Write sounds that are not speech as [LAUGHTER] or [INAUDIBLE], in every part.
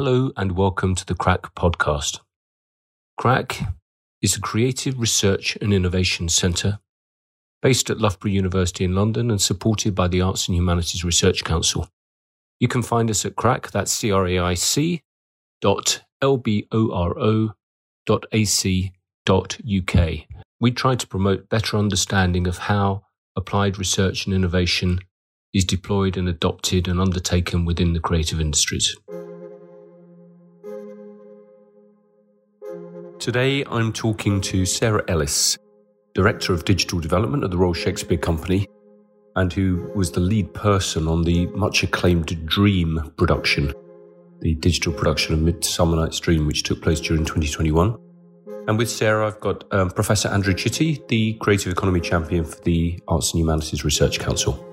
Hello and welcome to the CRAIC podcast. CRAIC is a creative research and innovation centre based at Loughborough University in London and supported by the Arts and Humanities Research Council. You can find us at CRAIC, that's C-R-A-I-C dot L-B-O-R-O dot A-C dot U-K. We try to promote better understanding of how applied research and innovation is deployed and adopted and undertaken within the creative industries. Today I'm talking to Sarah Ellis, Director of Digital Development at the Royal Shakespeare Company, and who was the lead person on the much acclaimed Dream production, the digital production of Midsummer Night's Dream, which took place during 2021. And with Sarah, I've got um, Professor Andrew Chitty, the Creative Economy Champion for the Arts and Humanities Research Council.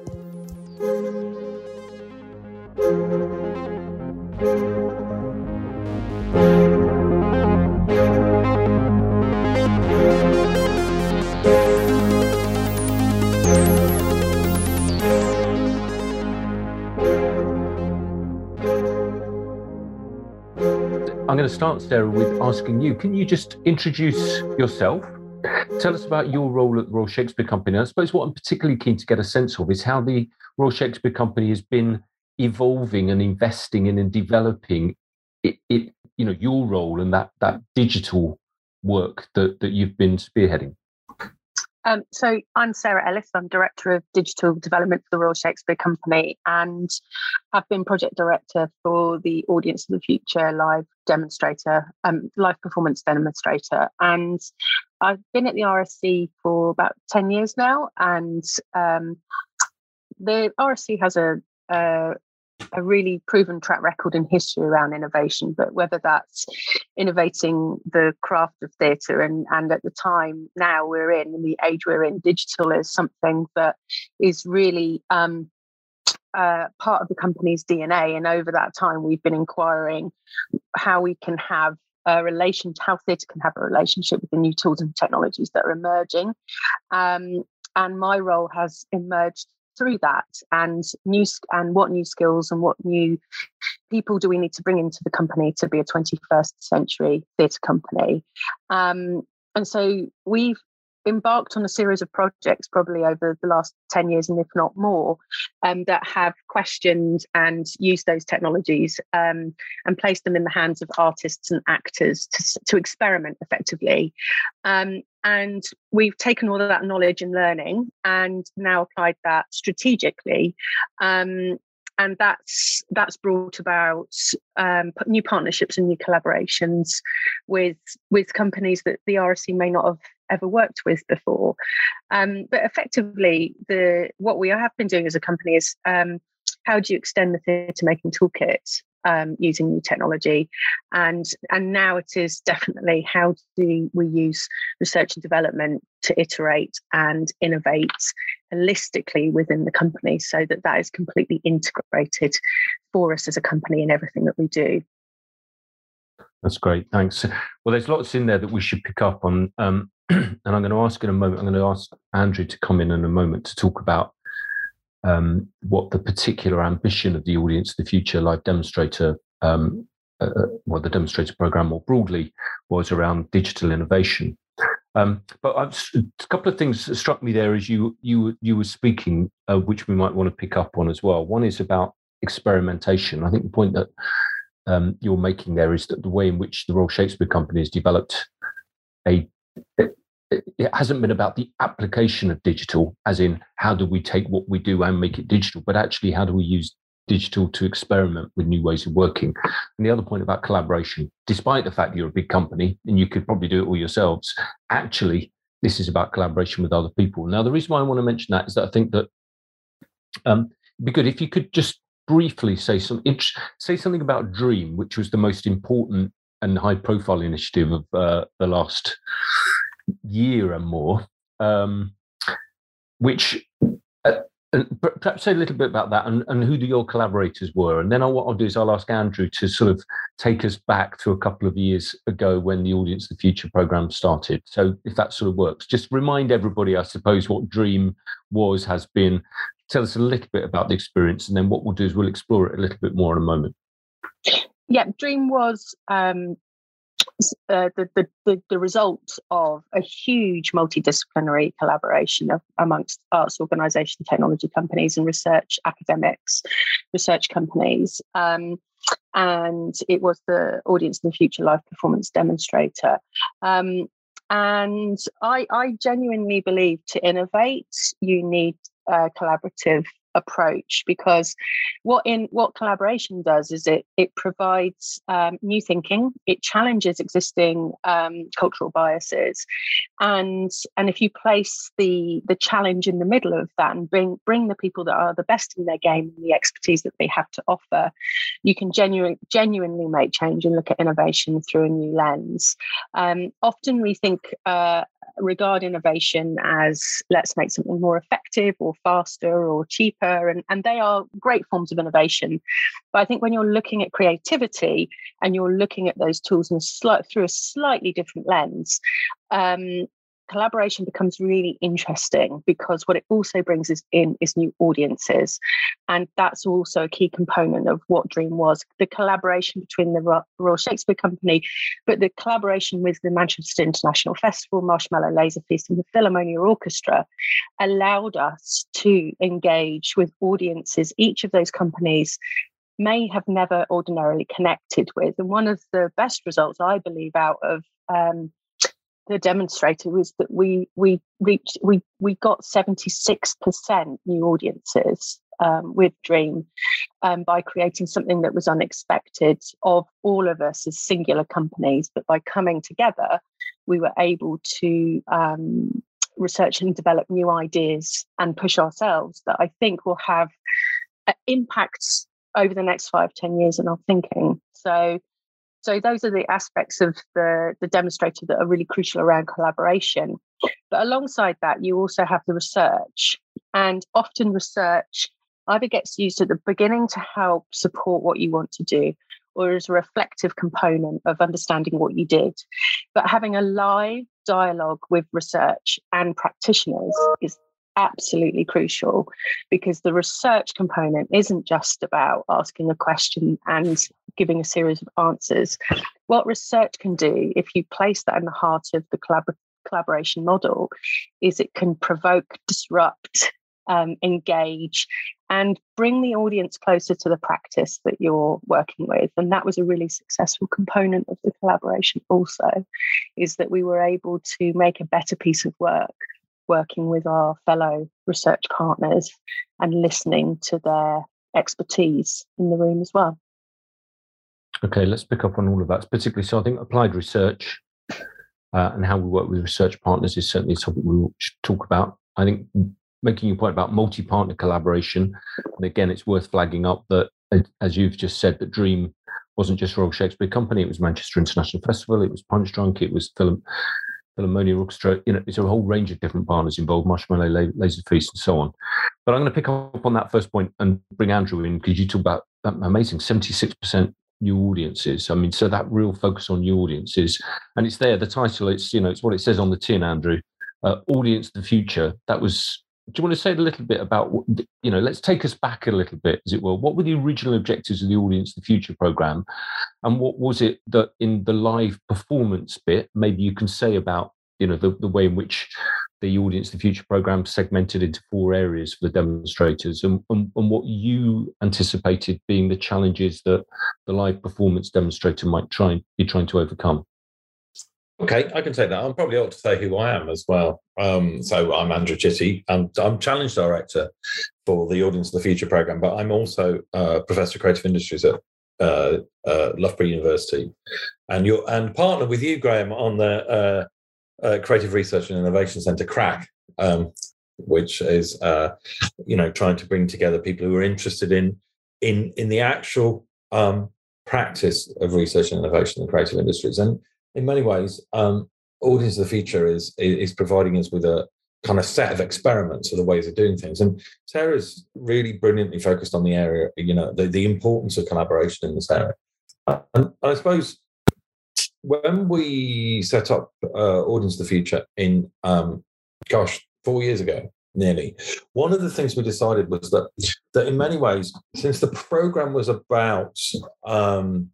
I'm going to start, Sarah, with asking you can you just introduce yourself? Tell us about your role at the Royal Shakespeare Company. I suppose what I'm particularly keen to get a sense of is how the Royal Shakespeare Company has been evolving and investing in and developing it, it you know, your role and that that digital work that, that you've been spearheading. Um, so I'm Sarah Ellis. I'm Director of Digital Development for the Royal Shakespeare Company and I've been Project Director for the Audience of the Future live demonstrator, um, live performance demonstrator. And I've been at the RSC for about 10 years now. And um, the RSC has a, a a really proven track record in history around innovation, but whether that's innovating the craft of theatre and, and at the time now we're in, in the age we're in, digital is something that is really um, uh, part of the company's DNA. And over that time, we've been inquiring how we can have a relation, how theatre can have a relationship with the new tools and technologies that are emerging. Um, and my role has emerged through that and new and what new skills and what new people do we need to bring into the company to be a 21st century theatre company. Um, and so we've embarked on a series of projects probably over the last 10 years and if not more um, that have questioned and used those technologies um, and placed them in the hands of artists and actors to, to experiment effectively. Um, and we've taken all of that knowledge and learning and now applied that strategically um, and that's that's brought about um, new partnerships and new collaborations with with companies that the RSC may not have ever worked with before. Um, but effectively, the what we have been doing as a company is um, how do you extend the theatre making toolkit um, using new technology, and and now it is definitely how do we use research and development to iterate and innovate holistically within the company, so that that is completely integrated for us as a company in everything that we do. That's great. Thanks. Well, there's lots in there that we should pick up on. Um, [CLEARS THROAT] and I'm going to ask in a moment, I'm going to ask Andrew to come in in a moment to talk about um, what the particular ambition of the audience, the future live demonstrator, um, uh, uh well, the demonstrator program more broadly was around digital innovation. Um, but I've, a couple of things struck me there as you you you were speaking, uh, which we might want to pick up on as well. One is about experimentation. I think the point that um, you're making there is that the way in which the Royal Shakespeare Company has developed a it, it hasn't been about the application of digital, as in how do we take what we do and make it digital, but actually how do we use digital to experiment with new ways of working. And the other point about collaboration, despite the fact you're a big company and you could probably do it all yourselves, actually, this is about collaboration with other people. Now, the reason why I want to mention that is that I think that um, it'd be good if you could just briefly say some say something about Dream, which was the most important and high profile initiative of uh, the last year and more, um, which uh, perhaps say a little bit about that and, and who your collaborators were. And then I'll, what I'll do is I'll ask Andrew to sort of take us back to a couple of years ago when the Audience the Future program started. So if that sort of works, just remind everybody, I suppose, what Dream was, has been. Tell us a little bit about the experience, and then what we'll do is we'll explore it a little bit more in a moment. yeah, Dream was um, uh, the, the, the, the result of a huge multidisciplinary collaboration of, amongst arts organisations, technology companies, and research academics, research companies. Um, and it was the Audience of the Future Live Performance Demonstrator. Um, and I, I genuinely believe to innovate, you need a collaborative approach because what in what collaboration does is it it provides um, new thinking it challenges existing um, cultural biases and and if you place the the challenge in the middle of that and bring bring the people that are the best in their game and the expertise that they have to offer you can genuinely genuinely make change and look at innovation through a new lens um, often we think uh, regard innovation as let's make something more effective or faster or cheaper. And, and they are great forms of innovation. But I think when you're looking at creativity and you're looking at those tools in a slight, through a slightly different lens, um, collaboration becomes really interesting because what it also brings is in is new audiences. And that's also a key component of what dream was the collaboration between the royal shakespeare company but the collaboration with the manchester international festival marshmallow laser feast and the philharmonia orchestra allowed us to engage with audiences each of those companies may have never ordinarily connected with. And one of the best results i believe out of um, the demonstrator was that we we reached we we got 76% new audiences um, with Dream um, by creating something that was unexpected of all of us as singular companies. But by coming together, we were able to um, research and develop new ideas and push ourselves that I think will have uh, impacts over the next five ten years in our thinking. So so those are the aspects of the, the demonstrator that are really crucial around collaboration. But alongside that, you also have the research. And often research either gets used at the beginning to help support what you want to do or as a reflective component of understanding what you did. But having a live dialogue with research and practitioners is absolutely crucial because the research component isn't just about asking a question and giving a series of answers. What research can do, if you place that in the heart of the collabor- collaboration model, is it can provoke, disrupt, um, engage, and bring the audience closer to the practice that you're working with. And that was a really successful component of the collaboration, also, is that we were able to make a better piece of work working with our fellow research partners and listening to their expertise in the room as well. Okay, let's pick up on all of that, particularly. So I think applied research uh, and how we work with research partners is certainly something we should talk about. I think making your point about multi-partner collaboration, and again, it's worth flagging up that, as you've just said, that Dream wasn't just Royal Shakespeare Company; it was Manchester International Festival, it was Punchdrunk, it was Film Philharmonia Orchestra. You know, it's a whole range of different partners involved, Marshmallow, Laser Feast, and so on. But I'm going to pick up on that first point and bring Andrew in because you talk about that amazing 76% new audiences. I mean, so that real focus on new audiences, and it's there. The title, it's you know, it's what it says on the tin, Andrew. Uh, audience of the future. That was do you want to say a little bit about you know let's take us back a little bit as it were. What were the original objectives of the audience the future program? And what was it that in the live performance bit maybe you can say about you know the, the way in which the audience the future program segmented into four areas for the demonstrators and, and, and what you anticipated being the challenges that the live performance demonstrator might try be trying to overcome Okay, I can take that. I'm probably ought to say who I am as well. Um, so I'm Andrew Chitty. I'm, I'm challenge director for the Audience of the Future program, but I'm also uh, professor of creative industries at uh, uh, Loughborough University, and you're and partner with you, Graham, on the uh, uh, Creative Research and Innovation Centre, CRAIC, um, which is you know trying to bring together people who are interested in in in the actual um, practice of research and innovation in creative industries and in many ways, um, Audience of the Future is is providing us with a kind of set of experiments of the ways of doing things. And Sarah's really brilliantly focused on the area, you know, the, the importance of collaboration in this area. And I suppose when we set up uh, Audience of the Future in, um, gosh, four years ago, nearly, one of the things we decided was that that in many ways, since the program was about um,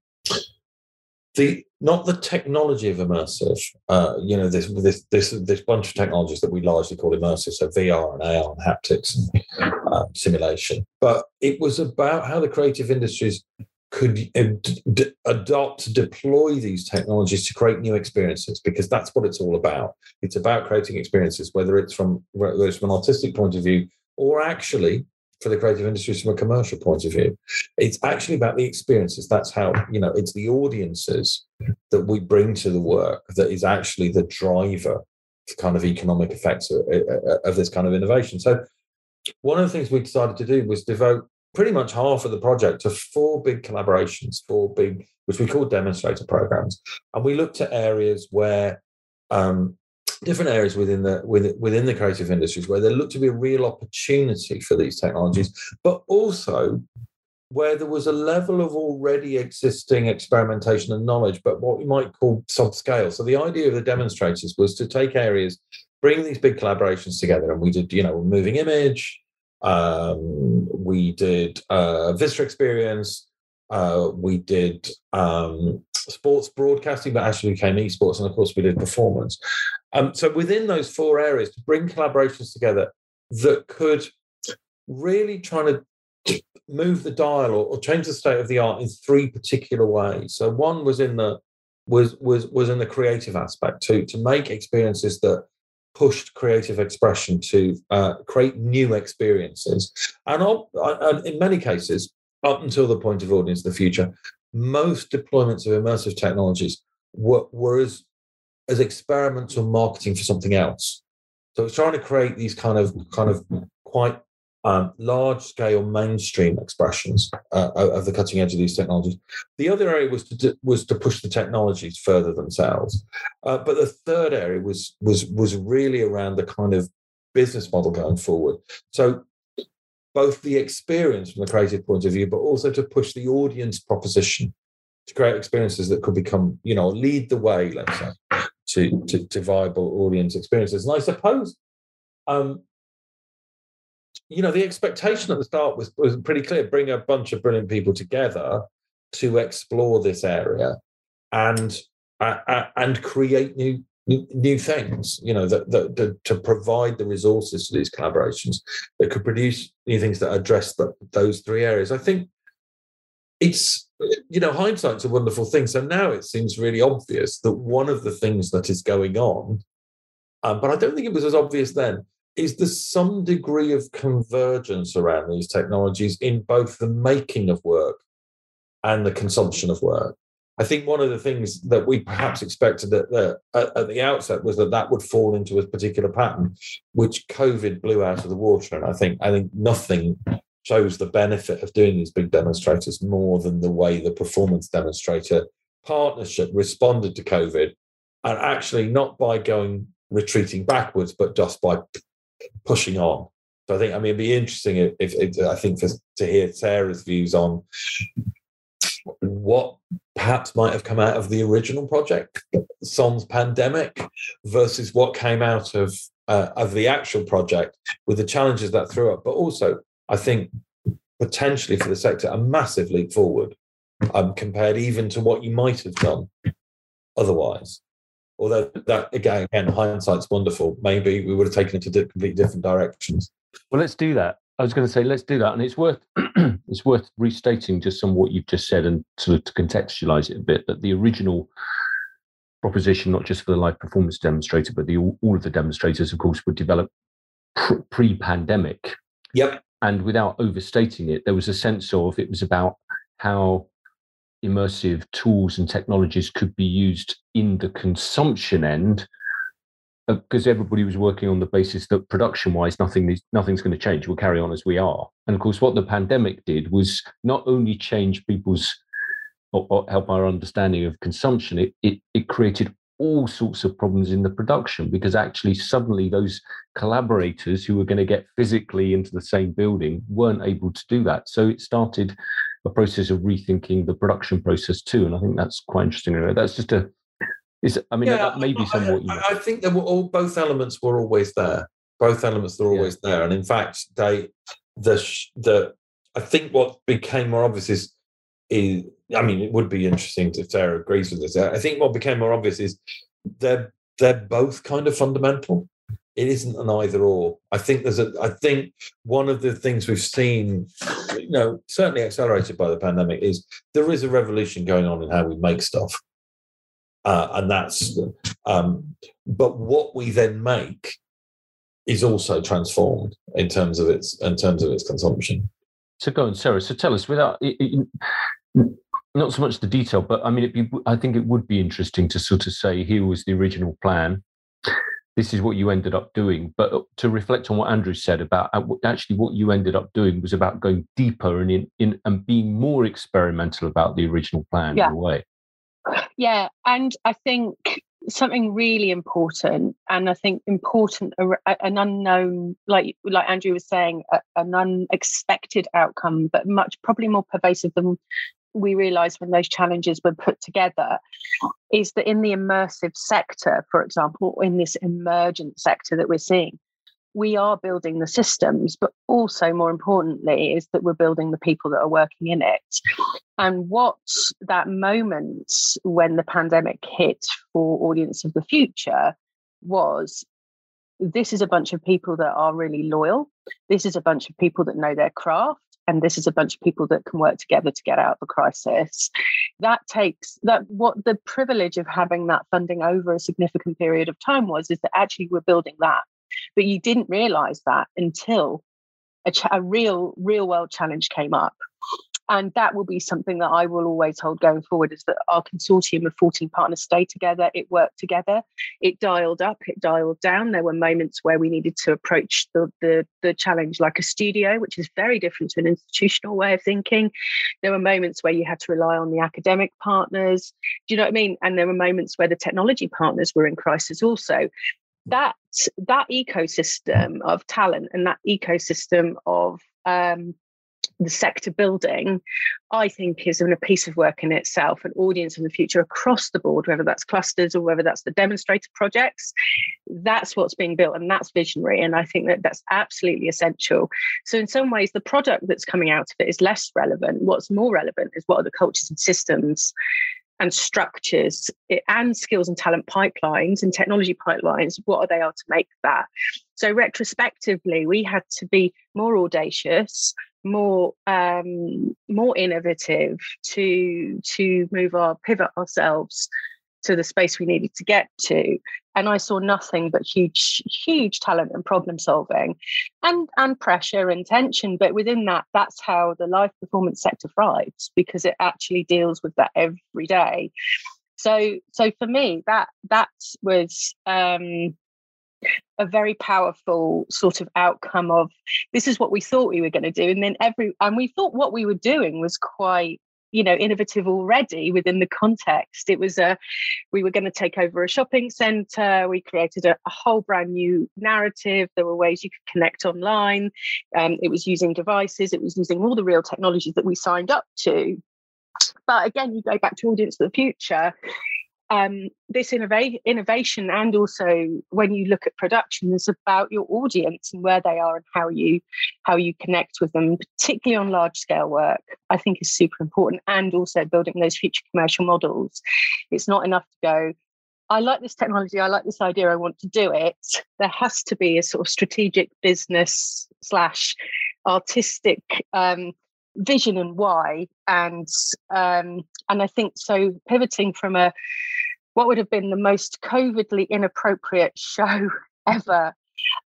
the not the technology of immersive. Uh, you know, this this this this bunch of technologies that we largely call immersive, so VR and AR and haptics and uh, simulation. But it was about how the creative industries could d- adopt, deploy these technologies to create new experiences, because that's what it's all about. It's about creating experiences, whether it's from whether it's from an artistic point of view or actually for the creative industries from a commercial point of view. It's actually about the experiences. That's how, you know, it's the audiences that we bring to the work that is actually the driver for kind of economic effects of, of this kind of innovation. So one of the things we decided to do was devote pretty much half of the project to four big collaborations, four big, which we call demonstrator programs. And we looked at areas where um, different areas within the within within the creative industries where there looked to be a real opportunity for these technologies, but also where there was a level of already existing experimentation and knowledge, but what we might call subscale. So the idea of the demonstrators was to take areas, bring these big collaborations together, and we did, you know, moving image, um, we did uh, visitor experience, uh, we did um, sports broadcasting, but actually became esports, and of course we did performance. Um, so within those four areas, to bring collaborations together that could really try to move the dial or, or change the state of the art in three particular ways. So one was in the was was was in the creative aspect to to make experiences that pushed creative expression to uh, create new experiences and, and in many cases up until the point of audience of the future most deployments of immersive technologies were, were as, as experimental marketing for something else. So it's trying to create these kind of kind of quite um, large scale mainstream expressions uh, of the cutting edge of these technologies. The other area was to do, was to push the technologies further themselves, uh, but the third area was was was really around the kind of business model going forward. So both the experience from the creative point of view, but also to push the audience proposition to create experiences that could become, you know, lead the way, let's say, to, to, to viable audience experiences. And I suppose, um, you know, the expectation at the start was, was pretty clear bring a bunch of brilliant people together to explore this area and uh, uh, and create new new things, you know, that, that, that, to provide the resources to these collaborations that could produce new things that address the, those three areas. I think it's, you know, hindsight's a wonderful thing. So now it seems really obvious that one of the things that is going on, um, but I don't think it was as obvious then, is there's some degree of convergence around these technologies in both the making of work and the consumption of work. I think one of the things that we perhaps expected at the, at the outset was that that would fall into a particular pattern, which COVID blew out of the water. And I think I think nothing shows the benefit of doing these big demonstrators more than the way the performance demonstrator partnership responded to COVID, and actually not by going retreating backwards, but just by pushing on. So I think I mean it'd be interesting if, if I think for, to hear Sarah's views on what perhaps might have come out of the original project, Sans Pandemic, versus what came out of uh, of the actual project with the challenges that threw up, but also I think potentially for the sector a massive leap forward um, compared even to what you might have done otherwise. Although that again, again, hindsight's wonderful. Maybe we would have taken it to completely different directions. Well, let's do that. I was going to say let's do that, and it's worth [CLEARS THROAT] it's worth restating just some what you've just said and sort of to contextualize it a bit. That the original proposition, not just for the live performance demonstrator, but the all of the demonstrators, of course, were developed pre-pandemic. Yep. And without overstating it, there was a sense of it was about how immersive tools and technologies could be used in the consumption end because everybody was working on the basis that production wise nothing is nothing's going to change. We'll carry on as we are. And of course what the pandemic did was not only change people's or, or help our understanding of consumption it, it it created all sorts of problems in the production because actually suddenly those collaborators who were going to get physically into the same building weren't able to do that. So it started a process of rethinking the production process too and i think that's quite interesting. That's just a is I mean, yeah, that may be somewhat. I, I, think there were all both elements were always there. Both elements were always yeah. there, and in fact, they the the I think what became more obvious is is I mean, it would be interesting if Sarah agrees with this. I think what became more obvious is they're they're both kind of fundamental. It isn't an either or. I think there's a. I think one of the things we've seen, you know, certainly accelerated by the pandemic, is there is a revolution going on in how we make stuff, uh, and that's. Um, but what we then make is also transformed in terms of its in terms of its consumption. So go on, Sarah. So tell us, without it, it, not so much the detail, but I mean, be, I think it would be interesting to sort of say here was the original plan. This is what you ended up doing. But to reflect on what Andrew said about uh, actually what you ended up doing was about going deeper and in, in and being more experimental about the original plan yeah. in a way. Yeah, and I think something really important and i think important an unknown like like andrew was saying an unexpected outcome but much probably more pervasive than we realized when those challenges were put together is that in the immersive sector, for example, in this emergent sector that we're seeing, we are building the systems, but also more importantly, is that we're building the people that are working in it. And what that moment when the pandemic hit for Audience of the Future was this is a bunch of people that are really loyal. This is a bunch of people that know their craft and this is a bunch of people that can work together to get out of a crisis that takes that what the privilege of having that funding over a significant period of time was is that actually we're building that but you didn't realize that until a, ch- a real real world challenge came up and that will be something that I will always hold going forward is that our consortium of 14 partners stayed together, it worked together, it dialed up, it dialed down. There were moments where we needed to approach the, the, the challenge like a studio, which is very different to an institutional way of thinking. There were moments where you had to rely on the academic partners. Do you know what I mean? And there were moments where the technology partners were in crisis also that that ecosystem of talent and that ecosystem of um, the sector building, I think is a piece of work in itself, an audience in the future across the board, whether that's clusters or whether that's the demonstrator projects. That's what's being built and that's visionary. And I think that that's absolutely essential. So, in some ways, the product that's coming out of it is less relevant. What's more relevant is what are the cultures and systems and structures and skills and talent pipelines and technology pipelines what are they are to make that? So retrospectively we had to be more audacious more um, more innovative to to move our pivot ourselves to the space we needed to get to and i saw nothing but huge huge talent and problem solving and and pressure and tension. But within that that's how the live performance sector thrives because it actually deals with that every day. So so for me that that was um a very powerful sort of outcome of this is what we thought we were going to do and then every and we thought what we were doing was quite you know innovative already within the context. It was a we were going to take over a shopping center. We created a, a whole brand new narrative. There were ways you could connect online. Um, it was using devices. It was using all the real technologies that we signed up to. But again you go back to audience of the future um, this innova- innovation and also when you look at production is about your audience and where they are and how you how you connect with them particularly on large scale work i think is super important and also building those future commercial models it's not enough to go I like this technology. I like this idea. I want to do it. There has to be a sort of strategic business slash artistic um, vision and why. And um, and I think so. Pivoting from a what would have been the most covidly inappropriate show [LAUGHS] ever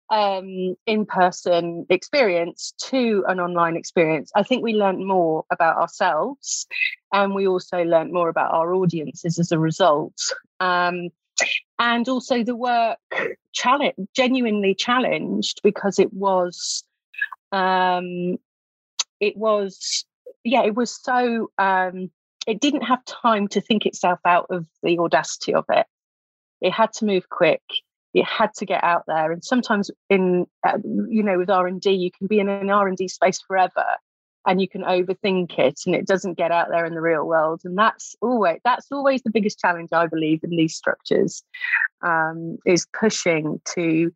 um, in person experience to an online experience. I think we learned more about ourselves and we also learned more about our audiences as a result. Um, and also the work challenge, genuinely challenged because it was, um, it was, yeah, it was so um, it didn't have time to think itself out of the audacity of it. It had to move quick. It had to get out there. And sometimes in, uh, you know, with R and D, you can be in an R and D space forever, and you can overthink it, and it doesn't get out there in the real world. And that's always that's always the biggest challenge I believe in these structures, um, is pushing to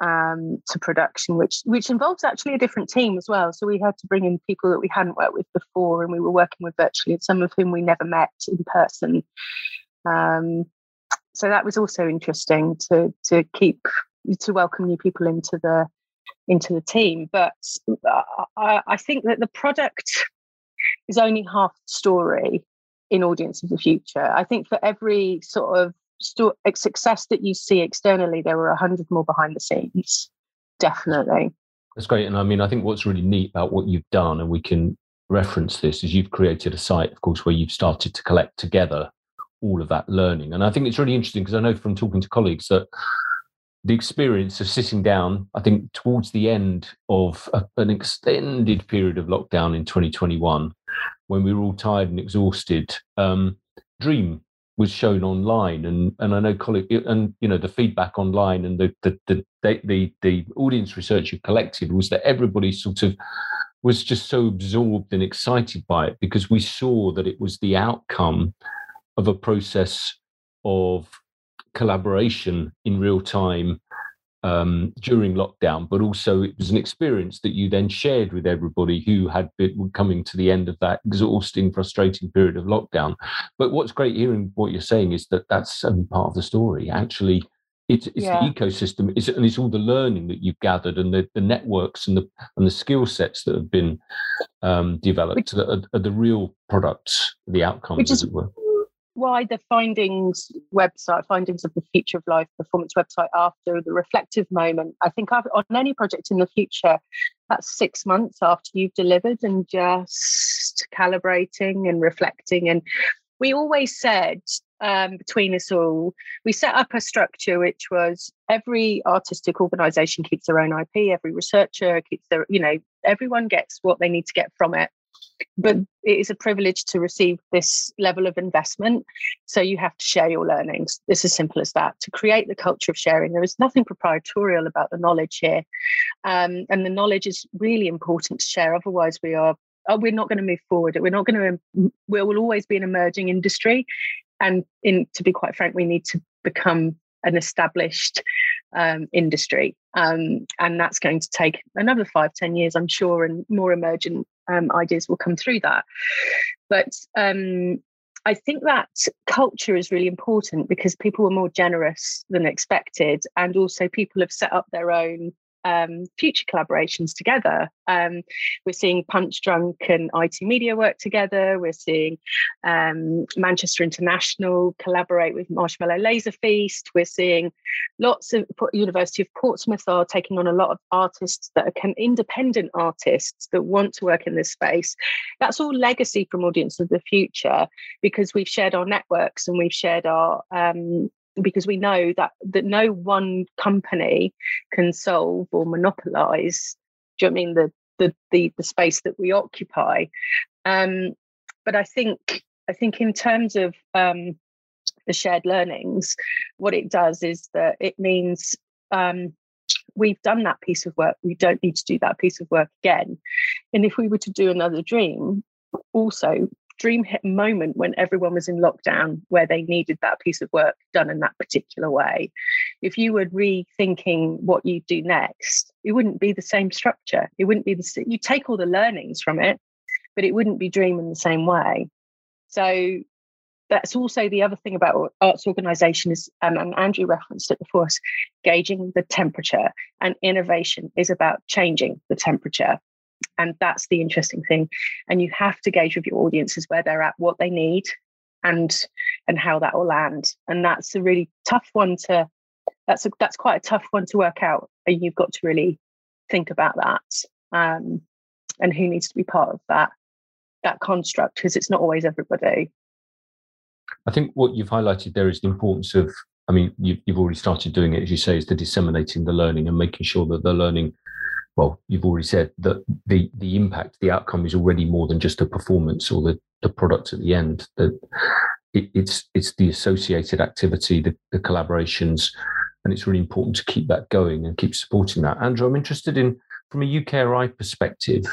um, to production, which which involves actually a different team as well. So we had to bring in people that we hadn't worked with before, and we were working with virtually, and some of whom we never met in person. Um, so that was also interesting to to keep to welcome new people into the into the team. But I, I think that the product is only half the story in Audience of the Future. I think for every sort of sto- success that you see externally, there were a hundred more behind the scenes. Definitely. That's great. And I mean, I think what's really neat about what you've done, and we can reference this, is you've created a site, of course, where you've started to collect together all of that learning. And I think it's really interesting because I know from talking to colleagues that the experience of sitting down, I think towards the end of a, an extended period of lockdown in 2021, when we were all tired and exhausted, um, Dream was shown online, and and I know colleague and you know the feedback online and the the the the, the audience research you collected was that everybody sort of was just so absorbed and excited by it because we saw that it was the outcome of a process of collaboration in real time um, during lockdown, but also it was an experience that you then shared with everybody who had been coming to the end of that exhausting, frustrating period of lockdown. But what's great hearing what you're saying is that that's only part of the story. Actually, it's, it's yeah. the ecosystem, it's, and it's all the learning that you've gathered, and the, the networks and the and the skill sets that have been um, developed which, that are, are, the real products, the outcomes, as it were why the findings website, findings of the future of life performance website after the reflective moment. I think I've, on any project in the future, that's six months after you've delivered and just calibrating and reflecting. And we always said um, between us all, we set up a structure which was every artistic organization keeps their own IP, every researcher keeps their, you know, everyone gets what they need to get from it but it is a privilege to receive this level of investment. So you have to share your learnings. It's as simple as that. To create the culture of sharing, there is nothing proprietorial about the knowledge here, um, and the knowledge is really important to share. Otherwise, we are oh, we're not going to move forward. We're not going to. We will always be an emerging industry, and in to be quite frank, we need to become an established um, industry. Um, and that's going to take another five, ten years, I'm sure, and more emergent um, ideas will come through that. But um, I think that culture is really important because people were more generous than expected. And also, people have set up their own um, future collaborations together. Um, we're seeing Punchdrunk and i2 Media work together. We're seeing um, Manchester International collaborate with Marshmallow Laser Feast. We're seeing lots of University of Portsmouth are taking on a lot of artists that are can, independent artists that want to work in this space. That's all legacy from Audience of the Future because we've shared our networks and we've shared our um, because we know that that no one company can solve or monopolize do you know I mean the the the, the space that we occupy. Um, but i think i think in terms of um, the shared learnings what it does is that it means um, we've done that piece of work we don't need to do that piece of work again. And if we were to do another dream also dream hit moment when everyone was in lockdown where they needed that piece of work done in that particular way. If you were rethinking what you'd do next it wouldn't be the same structure. It wouldn't be the you take all the learnings from it but it wouldn't be dream in the same way. So that's also the other thing about arts organization is um, and andrew referenced it before us gauging the temperature. And innovation is about changing the temperature and that's the interesting thing. And you have to gauge with your audiences where they're at what they need and and how that will land. And that's a really tough one to that's a, that's quite a tough one to work out. And you've got to really think about that um, and who needs to be part of that that construct because it's not always everybody. I think what you've highlighted there is the importance of i mean you've, you've already started doing it as you say is the disseminating the learning and making sure that the learning well, you've already said that the the impact, the outcome is already more than just a performance or the the product at the end. That it, it's it's the associated activity, the, the collaborations, and it's really important to keep that going and keep supporting that. Andrew, I'm interested in from a UKRI perspective.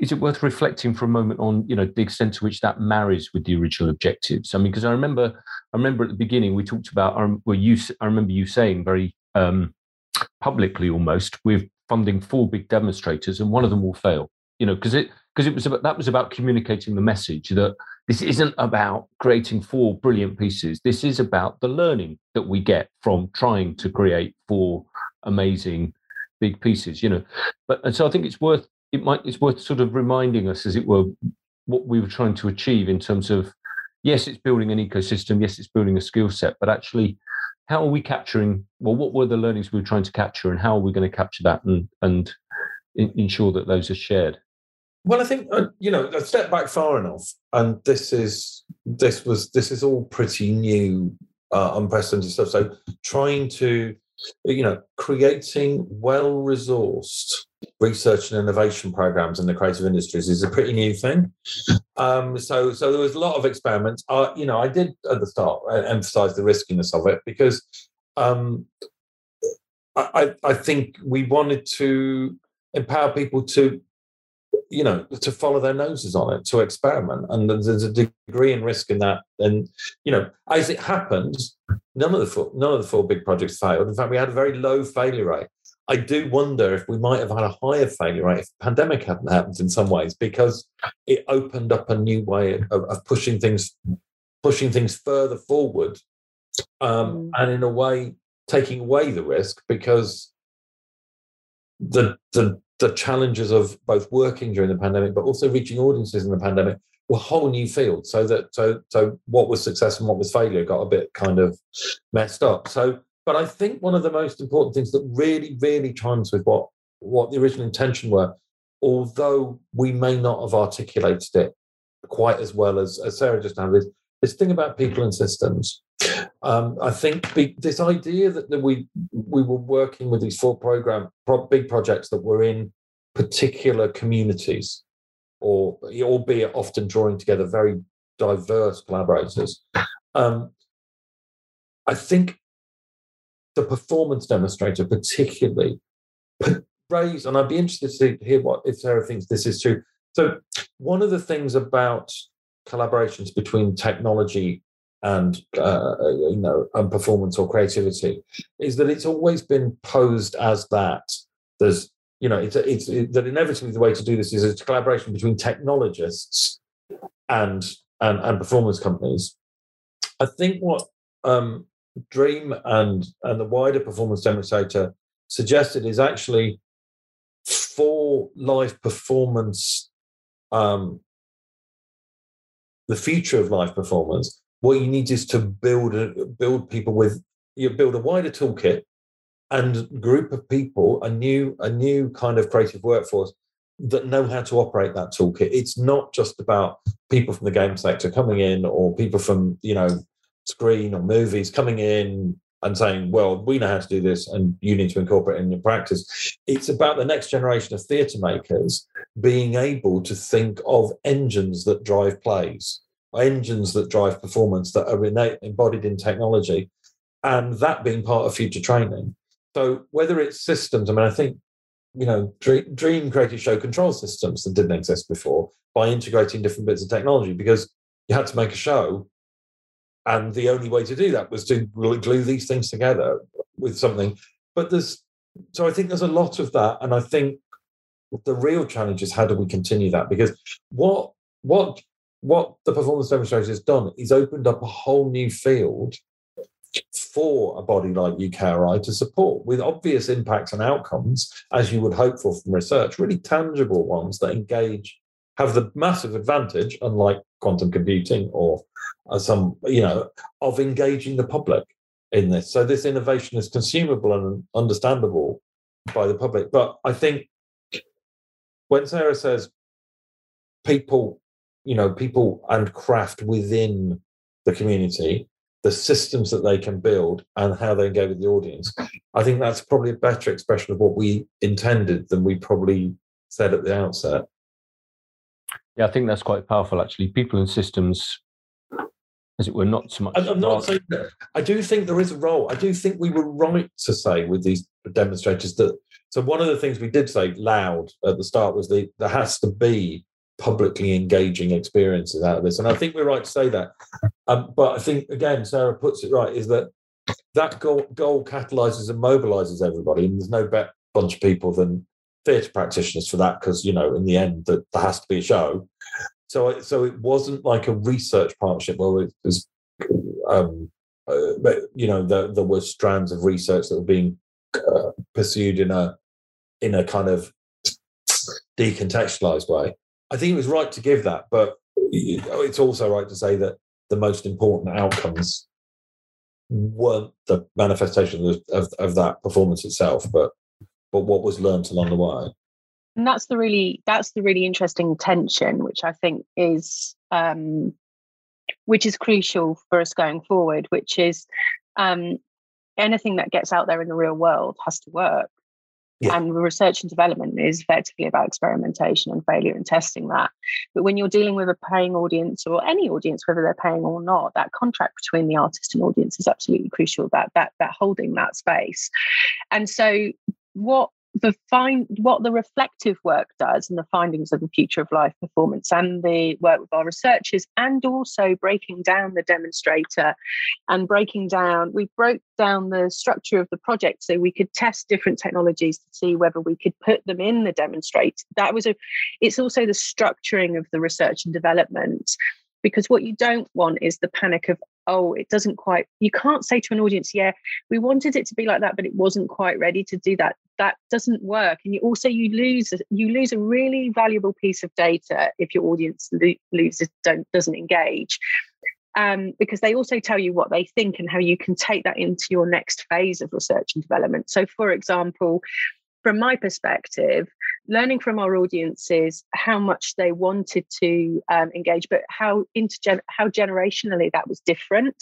Is it worth reflecting for a moment on, you know, the extent to which that marries with the original objectives? I mean, because I remember, I remember at the beginning we talked about, um, well, you, I remember you saying very um, publicly almost with funding four big demonstrators, and one of them will fail. You know, because it because it was about that was about communicating the message that this isn't about creating four brilliant pieces. This is about the learning that we get from trying to create four amazing big pieces. You know, but and so I think it's worth it might it's worth sort of reminding us, as it were, what we were trying to achieve in terms of yes, it's building an ecosystem, yes, it's building a skill set, but actually how are we capturing well what were the learnings we were trying to capture and how are we going to capture that and and ensure that those are shared? Well i think uh, you know i step back far enough and this is this was this is all pretty new uh, unprecedented stuff. So trying to you know creating well resourced research and innovation programs in the creative industries is a pretty new thing. Um, so, so there was a lot of experiments. Uh, you know, I did at the start uh, emphasize the riskiness of it because um, I, I think we wanted to empower people to, you know, to follow their noses on it, to experiment, and there's a degree in risk in that. And you know, as it happens, none of the four, none of the four big projects failed. In fact, we had a very low failure rate. I do wonder if we might have had a higher failure rate if the pandemic hadn't happened in some ways, because it opened up a new way of, of pushing things, pushing things further forward, um, mm. and in a way taking away the risk because the the the challenges of both working during the pandemic, but also reaching audiences in the pandemic were whole new fields. So that so so what was success and what was failure got a bit kind of messed up. So but I think one of the most important things that really, really chimes with what, what the original intention were, although we may not have articulated it quite as well as, as Sarah just had, is this thing about people and systems. Um, I think this idea that, that we we were working with these four program pro, big projects that were in particular communities, or albeit often drawing together very diverse collaborators. Um, I think the performance demonstrator particularly raised, and I'd be interested to hear what if Sarah thinks this is true. So one of the things about collaborations between technology and uh, you know and performance or creativity is that it's always been posed as that there's you know it's it's it, that inevitably the way to do this is a collaboration between technologists and and, and performance companies i think what um, Dream and and the wider performance demonstrator suggested is actually for live performance, um, the future of live performance. What you need is to build a, build people with you build a wider toolkit and group of people, a new a new kind of creative workforce that know how to operate that toolkit. It's not just about people from the game sector coming in or people from you know screen or movies coming in and saying, well, we know how to do this and you need to incorporate it in your practice. It's about the next generation of theatre makers being able to think of engines that drive plays, engines that drive performance that are innate, embodied in technology, and that being part of future training. So whether it's systems, I mean, I think, you know, Dream, Dream created show control systems that didn't exist before by integrating different bits of technology because you had to make a show and the only way to do that was to glue these things together with something. But there's, so I think there's a lot of that. And I think the real challenge is how do we continue that? Because what, what, what the performance demonstrator has done is opened up a whole new field for a body like UKRI to support with obvious impacts and outcomes, as you would hope for from research, really tangible ones that engage, have the massive advantage, unlike quantum computing or uh, some, you know, of engaging the public in this. So this innovation is consumable and understandable by the public. But I think when Sarah says people, you know, people and craft within the community, the systems that they can build and how they engage with the audience, I think that's probably a better expression of what we intended than we probably said at the outset. Yeah, I think that's quite powerful actually. People and systems, as it were, not so much. I'm not saying that. I do think there is a role. I do think we were right to say with these demonstrators that. So one of the things we did say loud at the start was that there has to be publicly engaging experiences out of this, and I think we're right to say that. Um, but I think again, Sarah puts it right: is that that goal, goal catalyzes and mobilizes everybody, and there's no better bunch of people than theatre practitioners for that because you know in the end that there has to be a show. So so it wasn't like a research partnership where it was, um, uh, but you know there, there were strands of research that were being uh, pursued in a in a kind of decontextualized way. I think it was right to give that, but it's also right to say that the most important outcomes weren't the manifestation of, of, of that performance itself, but but what was learned along the way. And that's the really that's the really interesting tension, which I think is um, which is crucial for us going forward, which is um, anything that gets out there in the real world has to work. Yeah. And research and development is effectively about experimentation and failure and testing that. But when you're dealing with a paying audience or any audience, whether they're paying or not, that contract between the artist and audience is absolutely crucial. That that that holding that space. And so what the find what the reflective work does and the findings of the future of life performance and the work with our researchers and also breaking down the demonstrator and breaking down we broke down the structure of the project so we could test different technologies to see whether we could put them in the demonstrate that was a it's also the structuring of the research and development because what you don't want is the panic of oh it doesn't quite you can't say to an audience yeah we wanted it to be like that but it wasn't quite ready to do that. That doesn't work and you also you lose you lose a really valuable piece of data if your audience lo- loses don't doesn't engage um, because they also tell you what they think and how you can take that into your next phase of research and development. So for example from my perspective, learning from our audiences how much they wanted to um, engage, but how intergen- how generationally that was different,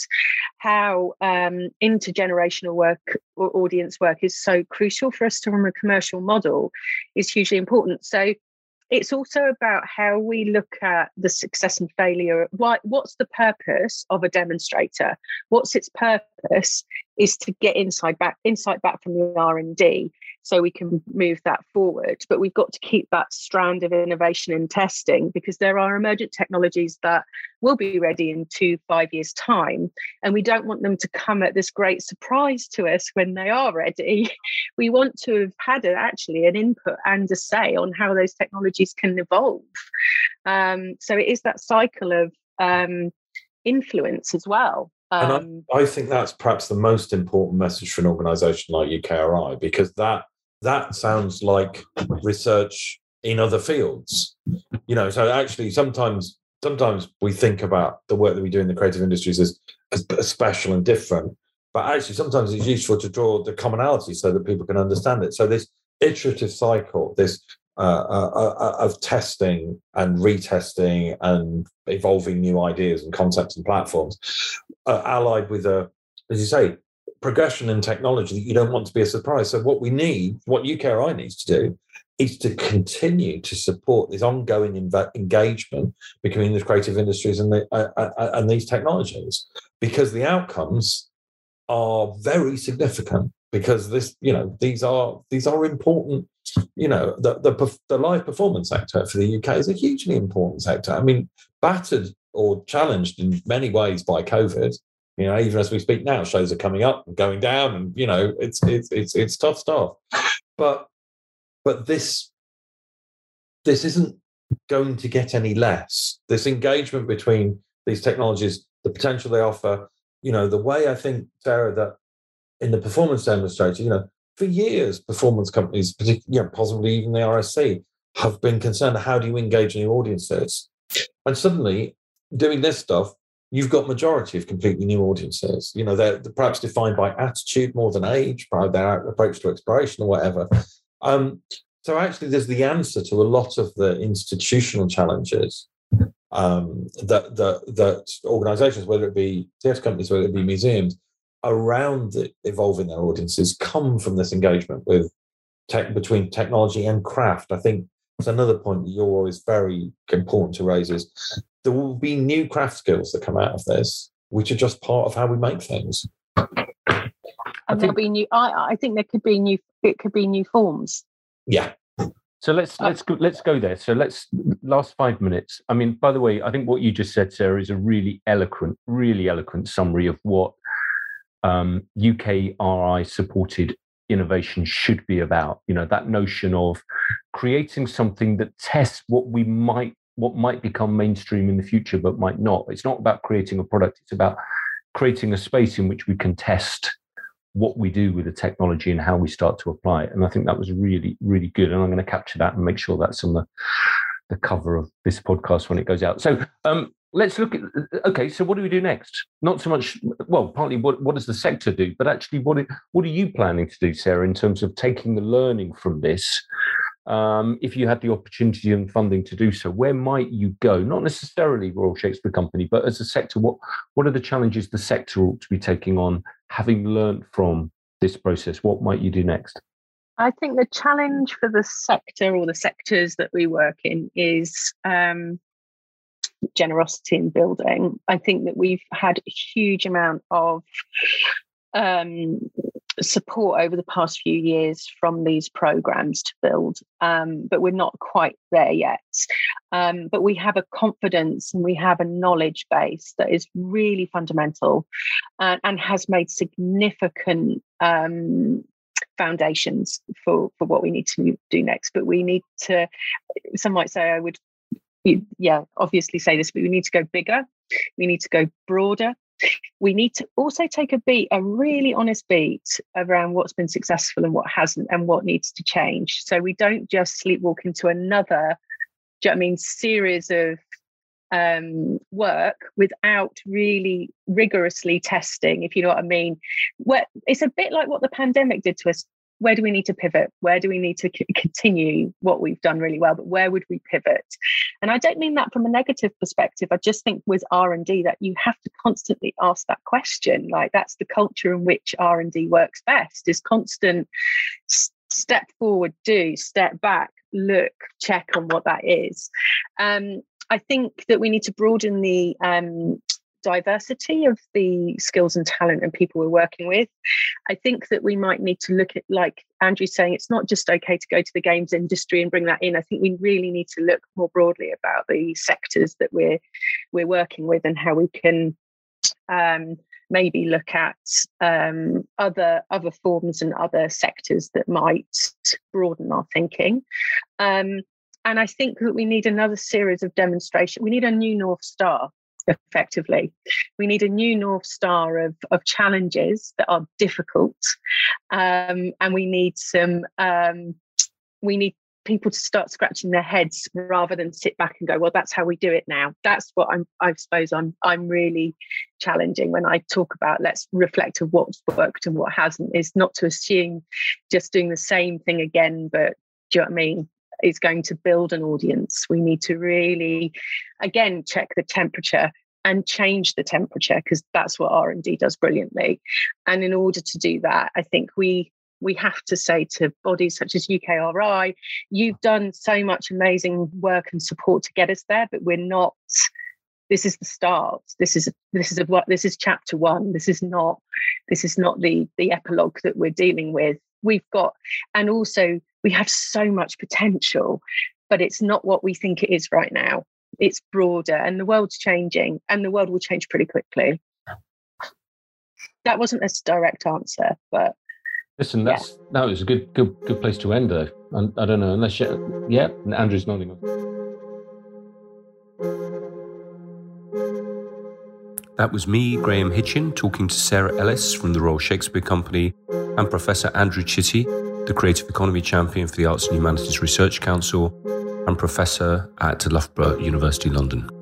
how um, intergenerational work or audience work is so crucial for us to run a commercial model is hugely important. So it's also about how we look at the success and failure. What, what's the purpose of a demonstrator? What's its purpose is to get insight back insight back from the r&d so we can move that forward but we've got to keep that strand of innovation and testing because there are emergent technologies that will be ready in two five years time and we don't want them to come at this great surprise to us when they are ready. [LAUGHS] We want to have had a, actually an input and a say on how those technologies can evolve. Um, so it is that cycle of um, influence as well. And I, um, I, think that's perhaps the most important message for an organisation like UKRI because that that sounds like research in other fields. You know, so actually sometimes sometimes we think about the work that we do in the creative industries as, as, special and different, but actually sometimes it's useful to draw the commonality so that people can understand it. So this iterative cycle, this uh, uh, uh, uh of testing and retesting and evolving new ideas and concepts and platforms, uh, allied with a, as you say, progression in technology that you don't want to be a surprise. So what we need, what UKRI needs to do, is to continue to support this ongoing inv- engagement between the creative industries and the uh, uh, uh, and these technologies, because the outcomes are very significant. Because this, you know, these are these are important. You know, the the, the live performance sector for the UK is a hugely important sector. I mean, battered or challenged in many ways by COVID, you know, even as we speak now, shows are coming up and going down, and you know, it's it's it's it's tough stuff. But but this this isn't going to get any less. This engagement between these technologies, the potential they offer, you know, the way I think, Sarah, that in the performance demonstrator, you know, for years, performance companies, particularly, you know, possibly even the RSC, have been concerned how do you engage new audiences? And suddenly, doing this stuff you've got majority of completely new audiences. You know, they're, perhaps defined by attitude more than age, by their approach to exploration or whatever. Um, so actually, there's the answer to a lot of the institutional challenges um, that, that that organisations, whether it be theatre companies, whether it be museums, around evolving their audiences, come from this engagement with tech between technology and craft. I think it's another point that you're always very important to raise is there will be new craft skills that come out of this, which are just part of how we make things. And there'll be new. I, I think there could be new. It could be new forms. Yeah. So let's uh, let's go, let's go there. So let's last five minutes. I mean, by the way, I think what you just said, Sarah, is a really eloquent, really eloquent summary of what um, UKRI supported innovation should be about. You know, that notion of creating something that tests what we might what might become mainstream in the future but might not. It's not about creating a product, it's about creating a space in which we can test what we do with the technology and how we start to apply it. And I think that was really, really good. And I'm going to capture that and make sure that's on the, the cover of this podcast when it goes out. So um, let's look at okay so what do we do next not so much well partly what, what does the sector do but actually what what are you planning to do sarah in terms of taking the learning from this um, if you had the opportunity and funding to do so where might you go? Not necessarily royal shakespeare company but as a sector what what are the challenges the sector ought to be taking on having learned from this process? What might you do next? I think the challenge for the sector or the sectors that we work in is um, generosity in building. I think that we've had a huge amount of um, support over the past few years from these programs to build, um, but we're not quite there yet. Um, but we have a confidence and we have a knowledge base that is really fundamental uh, and has made significant um, foundations for for what we need to do next but we need to some might say i would yeah, obviously say this, but we need to go bigger. We need to go broader. We need to also take a beat, a really honest beat around what's been successful and what hasn't, and what needs to change. So we don't just sleepwalk into another, you know I mean, series of um, work without really rigorously testing, if you know what I mean. Where it's a bit like what the pandemic did to us where do we need to pivot? Where do we need to c- continue what we've done really well? But where would we pivot? And i don't mean that from a negative perspective. I just think with r&d that you have to constantly ask that question. Like that's the culture in which r&d works best is constant step forward do step back look check on what that is. Um, I think that we need to broaden the um, diversity of the skills and talent and people we're working with. I think that we might need to look at, like Andrew's saying, it's not just okay to go to the games industry and bring that in. I think we really need to look more broadly about the sectors that we're we're working with and how we can um, maybe look at um, other other forms and other sectors that might broaden our thinking. Um, and I think that we need another series of demonstration. We need a new North Star effectively. We need a new North Star of, of challenges that are difficult. Um, and we need some, um, we need people to start scratching their heads rather than sit back and go, well, that's how we do it now. That's what I'm, I suppose I'm, I'm really challenging when I talk about let's reflect of what's worked and what hasn't is not to assume just doing the same thing again, but do you know what I mean? Is going to build an audience. We need to really, again, check the temperature and change the temperature because that's what R&D does brilliantly. And in order to do that, I think we we have to say to bodies such as UKRI, you've done so much amazing work and support to get us there, but we're not this is the start this is this is what this is chapter one this is not this is not the the epilogue that we're dealing with we've got and also we have so much potential, but it's not what we think it is right now. It's broader and the world's changing and the world will change pretty quickly. That wasn't a direct answer, but listen, that's yeah. that was a good good good place to end though. I, I don't know unless you, yeah, Andrew's nodding. That was me, Graham Hitchin, talking to Sarah Ellis from the Royal Shakespeare Company and Professor Andrew Chitty the Creative Economy Champion for the Arts and Humanities Research Council, and Professor at Loughborough University, London.